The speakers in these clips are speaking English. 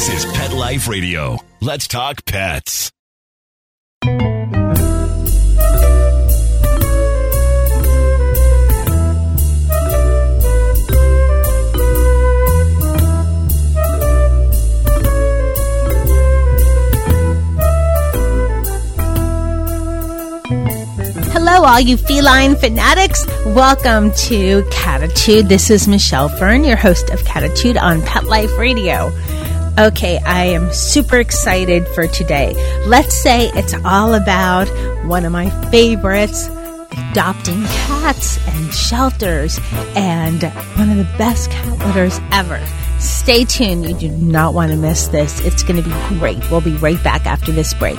This is Pet Life Radio. Let's talk pets. Hello, all you feline fanatics. Welcome to Cattitude. This is Michelle Fern, your host of Cattitude on Pet Life Radio. Okay, I am super excited for today. Let's say it's all about one of my favorites adopting cats and shelters and one of the best cat litters ever. Stay tuned. You do not want to miss this. It's going to be great. We'll be right back after this break.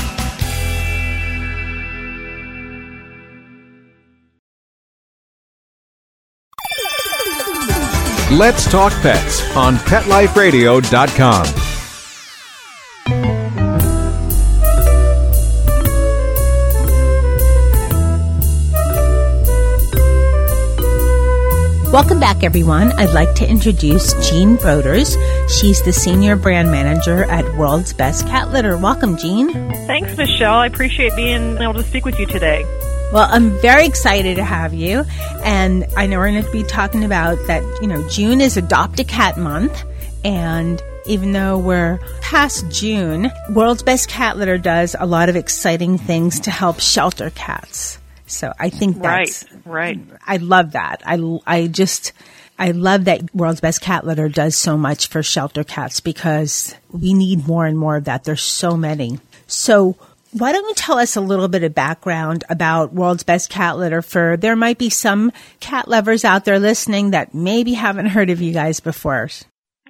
Let's Talk Pets on PetLifeRadio.com. Welcome back, everyone. I'd like to introduce Jean Broders. She's the Senior Brand Manager at World's Best Cat Litter. Welcome, Jean. Thanks, Michelle. I appreciate being able to speak with you today. Well, I'm very excited to have you. And I know we're going to be talking about that, you know, June is Adopt a Cat Month. And even though we're past June, World's Best Cat Litter does a lot of exciting things to help shelter cats. So I think that's right, right. I love that. I, I just, I love that World's Best Cat Litter does so much for shelter cats because we need more and more of that. There's so many. So why don't you tell us a little bit of background about World's Best Cat Litter for there might be some cat lovers out there listening that maybe haven't heard of you guys before.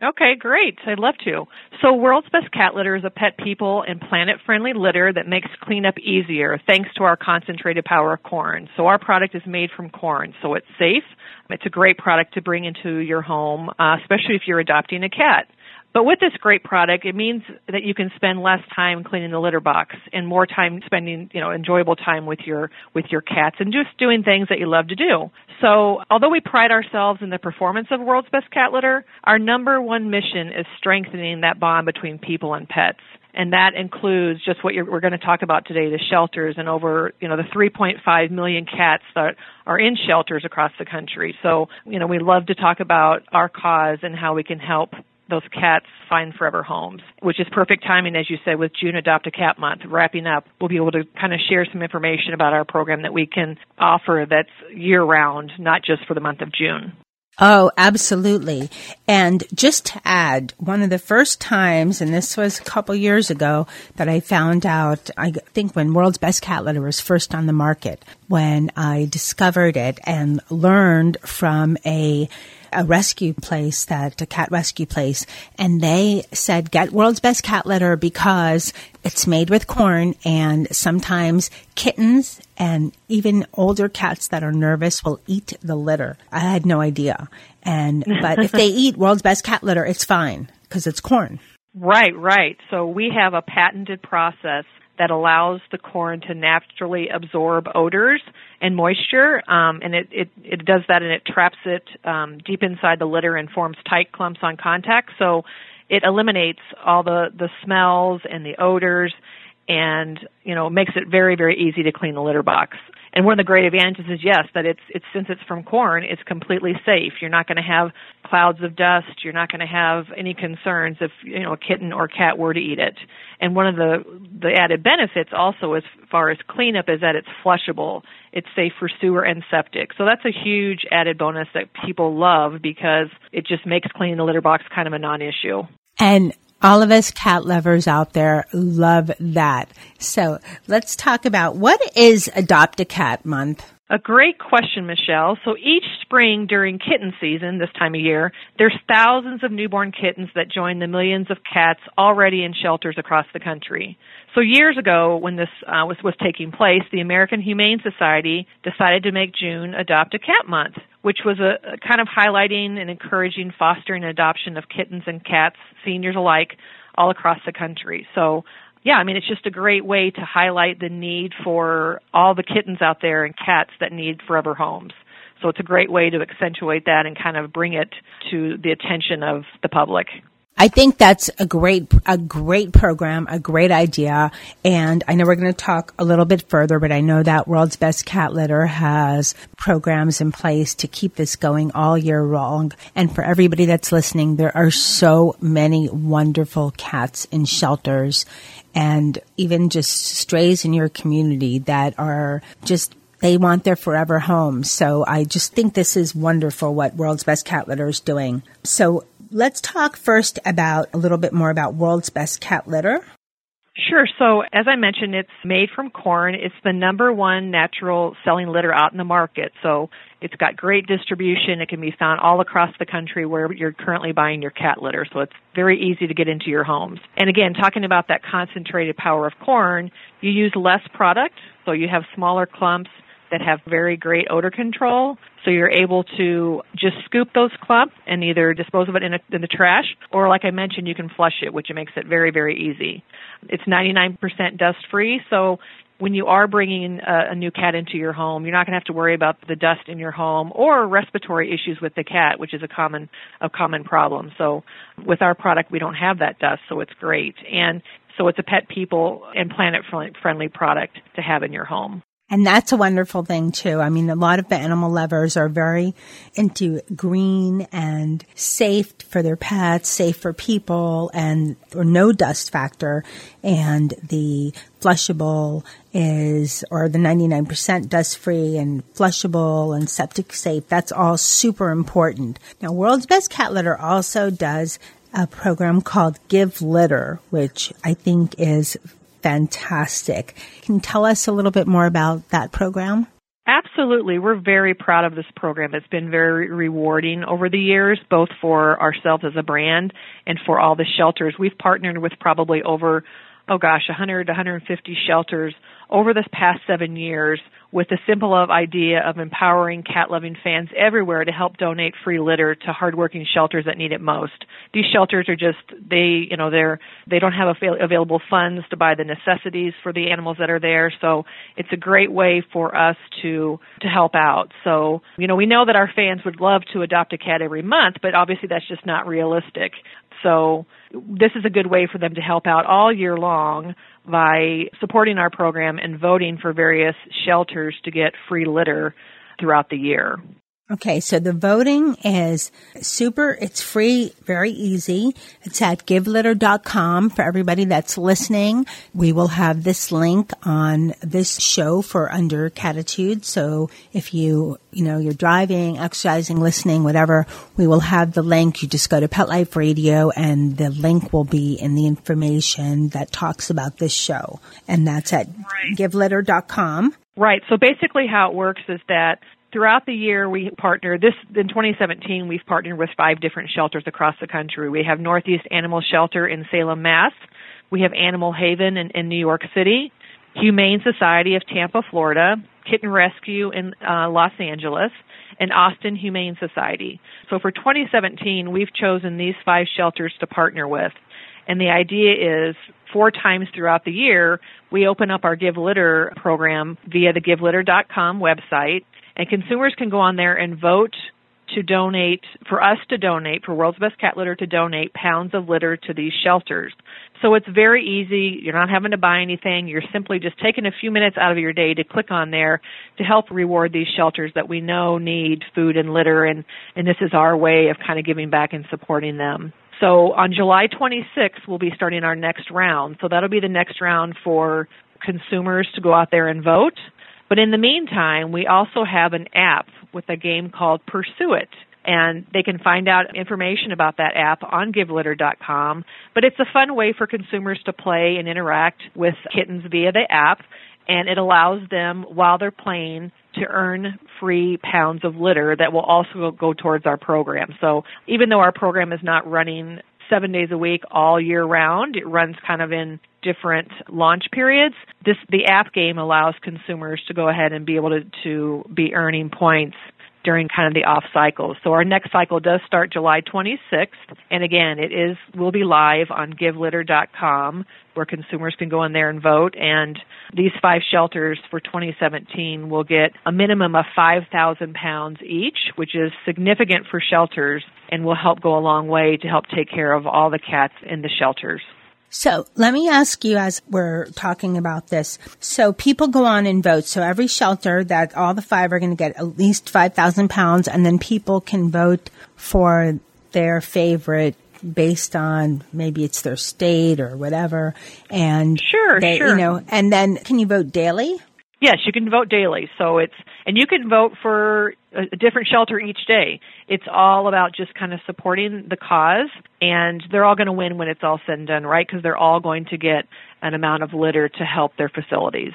Okay, great. I'd love to. So, World's Best Cat Litter is a pet people and planet friendly litter that makes cleanup easier thanks to our concentrated power of corn. So, our product is made from corn, so it's safe. It's a great product to bring into your home, uh, especially if you're adopting a cat. But with this great product, it means that you can spend less time cleaning the litter box and more time spending, you know, enjoyable time with your with your cats and just doing things that you love to do. So, although we pride ourselves in the performance of World's Best Cat Litter, our number one mission is strengthening that bond between people and pets and that includes just what we're going to talk about today the shelters and over you know the 3.5 million cats that are in shelters across the country so you know we love to talk about our cause and how we can help those cats find forever homes, which is perfect timing, as you said, with June Adopt a Cat Month wrapping up. We'll be able to kind of share some information about our program that we can offer that's year round, not just for the month of June. Oh, absolutely. And just to add, one of the first times, and this was a couple years ago, that I found out, I think when World's Best Cat Litter was first on the market, when I discovered it and learned from a a rescue place that a cat rescue place and they said get world's best cat litter because it's made with corn and sometimes kittens and even older cats that are nervous will eat the litter. I had no idea. And but if they eat world's best cat litter it's fine because it's corn. Right, right. So we have a patented process that allows the corn to naturally absorb odors and moisture, um, and it, it, it does that and it traps it um, deep inside the litter and forms tight clumps on contact. So it eliminates all the, the smells and the odors and you know makes it very very easy to clean the litter box and one of the great advantages is yes that it's it's since it's from corn it's completely safe. You're not going to have clouds of dust. You're not going to have any concerns if you know a kitten or cat were to eat it. And one of the the added benefits also as far as cleanup is that it's flushable. It's safe for sewer and septic. So that's a huge added bonus that people love because it just makes cleaning the litter box kind of a non-issue. And all of us cat lovers out there love that. So let's talk about what is Adopt a Cat Month? A great question, Michelle. So each spring during kitten season, this time of year, there's thousands of newborn kittens that join the millions of cats already in shelters across the country. So years ago, when this uh, was was taking place, the American Humane Society decided to make June Adopt a Cat Month, which was a, a kind of highlighting and encouraging fostering and adoption of kittens and cats, seniors alike, all across the country. So yeah, I mean, it's just a great way to highlight the need for all the kittens out there and cats that need forever homes. So it's a great way to accentuate that and kind of bring it to the attention of the public. I think that's a great, a great program, a great idea. And I know we're going to talk a little bit further, but I know that World's Best Cat Litter has programs in place to keep this going all year long. And for everybody that's listening, there are so many wonderful cats in shelters and even just strays in your community that are just they want their forever home. So I just think this is wonderful what World's Best Cat Litter is doing. So let's talk first about a little bit more about World's Best Cat Litter. Sure. So, as I mentioned, it's made from corn. It's the number one natural selling litter out in the market. So, it's got great distribution. It can be found all across the country where you're currently buying your cat litter. So, it's very easy to get into your homes. And again, talking about that concentrated power of corn, you use less product. So, you have smaller clumps that have very great odor control. So you're able to just scoop those clumps and either dispose of it in, a, in the trash, or like I mentioned, you can flush it, which makes it very, very easy. It's 99% dust free, so when you are bringing a, a new cat into your home, you're not going to have to worry about the dust in your home or respiratory issues with the cat, which is a common a common problem. So with our product, we don't have that dust, so it's great. And so it's a pet people and planet friendly product to have in your home. And that's a wonderful thing too. I mean, a lot of the animal lovers are very into green and safe for their pets, safe for people and or no dust factor. And the flushable is, or the 99% dust free and flushable and septic safe. That's all super important. Now, World's Best Cat Litter also does a program called Give Litter, which I think is fantastic. Can you tell us a little bit more about that program? Absolutely. We're very proud of this program. It's been very rewarding over the years, both for ourselves as a brand and for all the shelters. We've partnered with probably over, oh gosh, 100 to 150 shelters over this past seven years with the simple of idea of empowering cat loving fans everywhere to help donate free litter to hardworking shelters that need it most. These shelters are just they you know they're they don't have avail- available funds to buy the necessities for the animals that are there, so it's a great way for us to to help out. So, you know, we know that our fans would love to adopt a cat every month, but obviously that's just not realistic. So, this is a good way for them to help out all year long by supporting our program and voting for various shelters to get free litter throughout the year. Okay, so the voting is super, it's free, very easy. It's at givelitter.com for everybody that's listening. We will have this link on this show for under cattitude. So if you, you know, you're driving, exercising, listening, whatever, we will have the link. You just go to Pet Life Radio and the link will be in the information that talks about this show. And that's at right. givelitter.com. Right. So basically how it works is that throughout the year we partner this in 2017 we've partnered with five different shelters across the country. We have northeast animal shelter in salem mass. We have animal haven in, in new york city. Humane society of tampa florida. Kitten rescue in uh, los angeles. And austin humane society. So for 2017 we've chosen these five shelters to partner with. And the idea is four times throughout the year, we open up our Give Litter program via the GiveLitter.com website, and consumers can go on there and vote to donate, for us to donate, for World's Best Cat Litter to donate pounds of litter to these shelters. So it's very easy. You're not having to buy anything. You're simply just taking a few minutes out of your day to click on there to help reward these shelters that we know need food and litter and, and this is our way of kind of giving back and supporting them. So on July 26th, we'll be starting our next round. So that'll be the next round for consumers to go out there and vote. But in the meantime, we also have an app with a game called Pursue It. And they can find out information about that app on givelitter.com. But it's a fun way for consumers to play and interact with kittens via the app. And it allows them, while they're playing, to earn free pounds of litter that will also go towards our program. So even though our program is not running seven days a week all year round. It runs kind of in different launch periods. This the app game allows consumers to go ahead and be able to, to be earning points during kind of the off cycles. So our next cycle does start July 26th, and again, it is will be live on GiveLitter.com, where consumers can go in there and vote. And these five shelters for 2017 will get a minimum of 5,000 pounds each, which is significant for shelters, and will help go a long way to help take care of all the cats in the shelters. So let me ask you as we're talking about this. So people go on and vote. So every shelter that all the five are going to get at least 5,000 pounds and then people can vote for their favorite based on maybe it's their state or whatever. And sure, they, sure. you know, and then can you vote daily? Yes, you can vote daily. So it's and you can vote for a, different shelter each day. It's all about just kind of supporting the cause, and they're all going to win when it's all said and done, right? Because they're all going to get an amount of litter to help their facilities.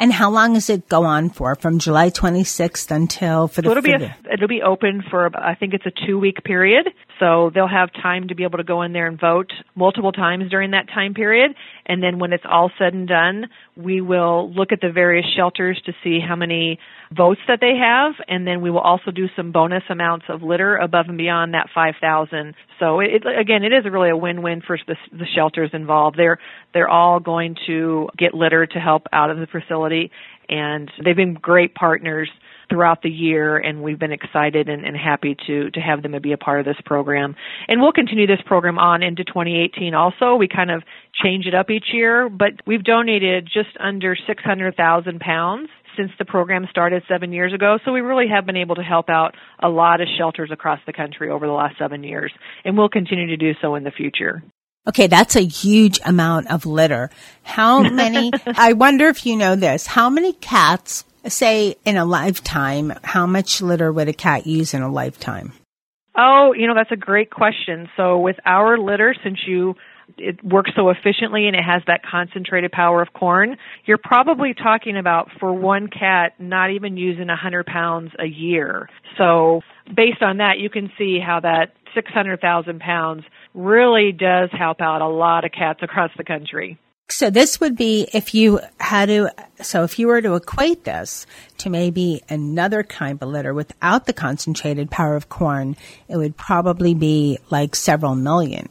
And how long does it go on for? From July 26th until for the. So it'll be a, it'll be open for I think it's a two week period. So they'll have time to be able to go in there and vote multiple times during that time period. And then when it's all said and done, we will look at the various shelters to see how many votes that they have, and then we will also do some bonus amounts of litter above and beyond that 5,000. So it, again, it is really a win-win for the, the shelters involved. They're they're all going to get litter to help out of the facility, and they've been great partners throughout the year and we've been excited and, and, happy to to have them be a part of this program. And we'll continue this program on into 2018 also. We kind of change it up each year, but we've donated just under 600,000 pounds since the program started seven years ago. So we really have been able to help out a lot of shelters across the country over the last seven years, and we'll continue to do so in the future. Okay, that's a huge amount of litter. How many, I wonder if you know this, how many cats, say in a lifetime, how much litter would a cat use in a lifetime? Oh, you know, that's a great question. So with our litter, since you it works so efficiently and it has that concentrated power of corn, you're probably talking about for one cat not even using a 100 pounds a year. So based on that, you can see how that 600,000 pounds really does help out a lot of cats across the country. So this would be if you had to, so if you were to equate this to maybe another kind of litter without the concentrated power of corn, it would probably be like several million.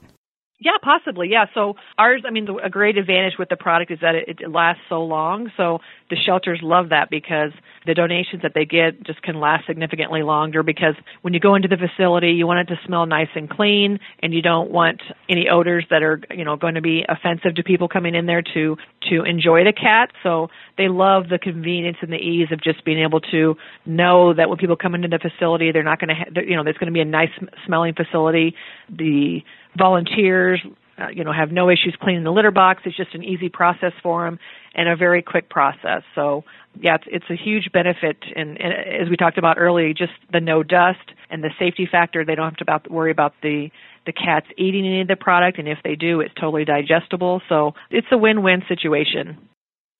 Yeah, possibly. Yeah. So ours, I mean, the, a great advantage with the product is that it, it lasts so long. So the shelters love that because the donations that they get just can last significantly longer because when you go into the facility, you want it to smell nice and clean and you don't want any odors that are, you know, going to be offensive to people coming in there to, to enjoy the cat. So they love the convenience and the ease of just being able to know that when people come into the facility, they're not going to, ha- you know, there's going to be a nice smelling facility. The volunteers uh, you know have no issues cleaning the litter box it's just an easy process for them and a very quick process so yeah it's, it's a huge benefit and, and as we talked about earlier just the no dust and the safety factor they don't have to about, worry about the the cats eating any of the product and if they do it's totally digestible so it's a win-win situation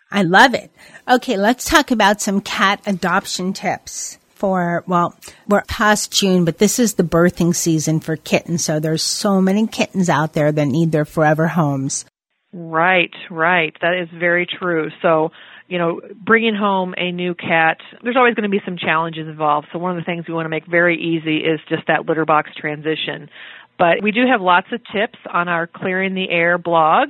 I love it. Okay, let's talk about some cat adoption tips for, well, we're past June, but this is the birthing season for kittens. So there's so many kittens out there that need their forever homes. Right, right. That is very true. So, you know, bringing home a new cat, there's always going to be some challenges involved. So one of the things we want to make very easy is just that litter box transition. But we do have lots of tips on our Clearing the Air blog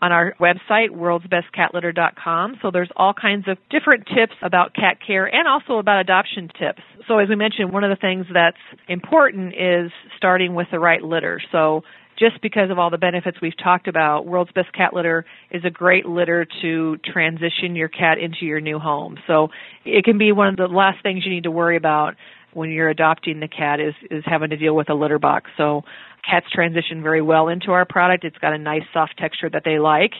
on our website, worldsbestcatlitter.com. So there's all kinds of different tips about cat care and also about adoption tips. So as we mentioned, one of the things that's important is starting with the right litter. So just because of all the benefits we've talked about, World's Best Cat Litter is a great litter to transition your cat into your new home. So it can be one of the last things you need to worry about when you're adopting the cat is is having to deal with a litter box. So cats transition very well into our product. It's got a nice soft texture that they like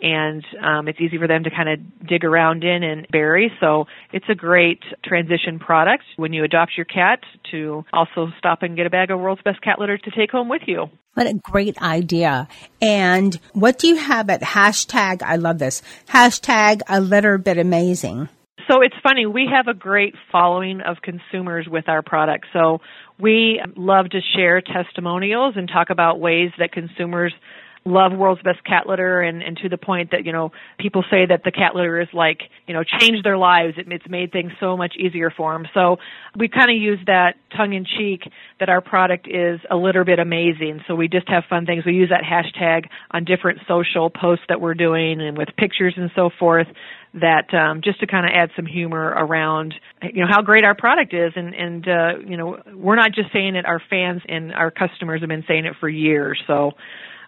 and um, it's easy for them to kind of dig around in and bury. So it's a great transition product when you adopt your cat to also stop and get a bag of World's Best Cat Litter to take home with you. What a great idea. And what do you have at hashtag, I love this, hashtag a litter bit amazing? So it's funny, we have a great following of consumers with our product. So we love to share testimonials and talk about ways that consumers love World's Best Cat Litter and, and to the point that, you know, people say that the cat litter is like, you know, changed their lives. It, it's made things so much easier for them. So we kind of use that tongue in cheek that our product is a litter bit amazing. So we just have fun things. We use that hashtag on different social posts that we're doing and with pictures and so forth that um, just to kind of add some humor around you know how great our product is and and uh, you know we're not just saying it our fans and our customers have been saying it for years so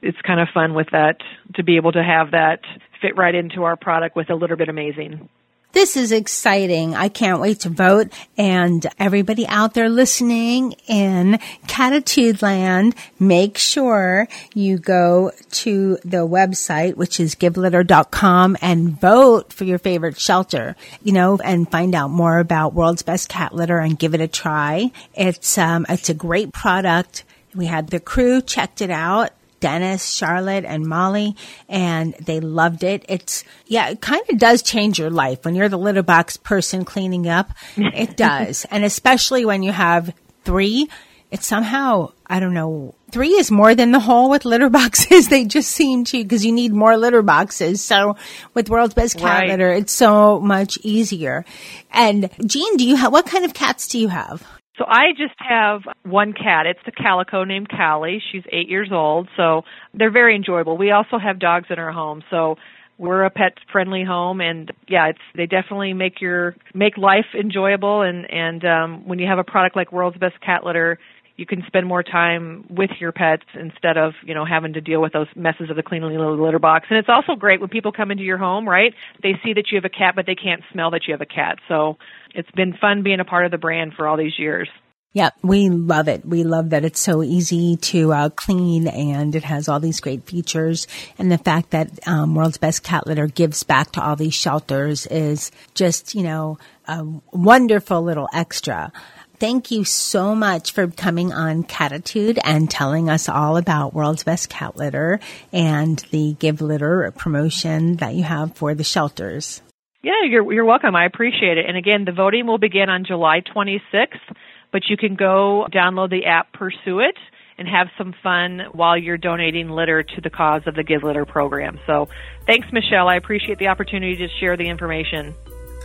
it's kind of fun with that to be able to have that fit right into our product with a little bit amazing. This is exciting. I can't wait to vote. And everybody out there listening in Cattitude Land, make sure you go to the website, which is givelitter.com and vote for your favorite shelter, you know, and find out more about World's Best Cat Litter and give it a try. It's, um, it's a great product. We had the crew checked it out Dennis, Charlotte, and Molly, and they loved it. It's, yeah, it kind of does change your life when you're the litter box person cleaning up. It does. and especially when you have three, it's somehow, I don't know, three is more than the whole with litter boxes. they just seem to, because you need more litter boxes. So with World's Best Cat right. Litter, it's so much easier. And Jean, do you have, what kind of cats do you have? So I just have one cat. It's a calico named Callie. She's eight years old, so they're very enjoyable. We also have dogs in our home, so we're a pet friendly home and yeah it's they definitely make your make life enjoyable and and um when you have a product like world's best cat litter you can spend more time with your pets instead of you know having to deal with those messes of the clean little litter box and it's also great when people come into your home right they see that you have a cat but they can't smell that you have a cat so it's been fun being a part of the brand for all these years. Yeah, we love it. We love that it's so easy to uh, clean and it has all these great features. And the fact that um, World's Best Cat Litter gives back to all these shelters is just, you know, a wonderful little extra. Thank you so much for coming on Cattitude and telling us all about World's Best Cat Litter and the Give Litter promotion that you have for the shelters. Yeah, you're you're welcome. I appreciate it. And again, the voting will begin on July 26th, but you can go download the app Pursue It and have some fun while you're donating litter to the cause of the Give Litter program. So, thanks Michelle. I appreciate the opportunity to share the information.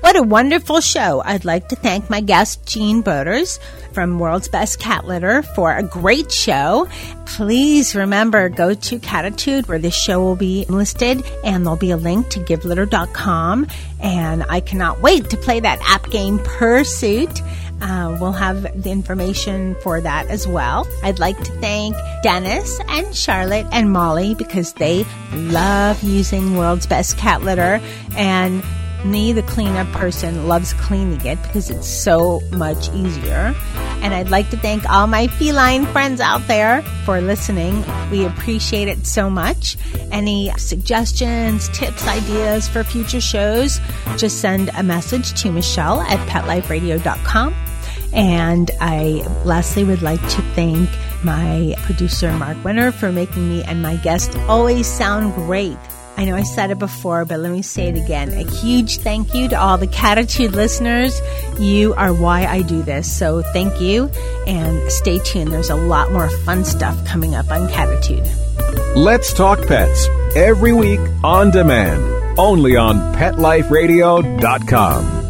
What a wonderful show. I'd like to thank my guest, Jean Broders from World's Best Cat Litter for a great show. Please remember, go to Cattitude where this show will be listed and there'll be a link to givelitter.com. And I cannot wait to play that app game Pursuit. Uh, we'll have the information for that as well. I'd like to thank Dennis and Charlotte and Molly because they love using World's Best Cat Litter and me, the cleanup person, loves cleaning it because it's so much easier. And I'd like to thank all my feline friends out there for listening. We appreciate it so much. Any suggestions, tips, ideas for future shows, just send a message to Michelle at petliferadio.com. And I lastly would like to thank my producer, Mark Winter, for making me and my guest always sound great. I know I said it before, but let me say it again. A huge thank you to all the Cattitude listeners. You are why I do this. So thank you and stay tuned. There's a lot more fun stuff coming up on Cattitude. Let's Talk Pets every week on demand, only on PetLifeRadio.com.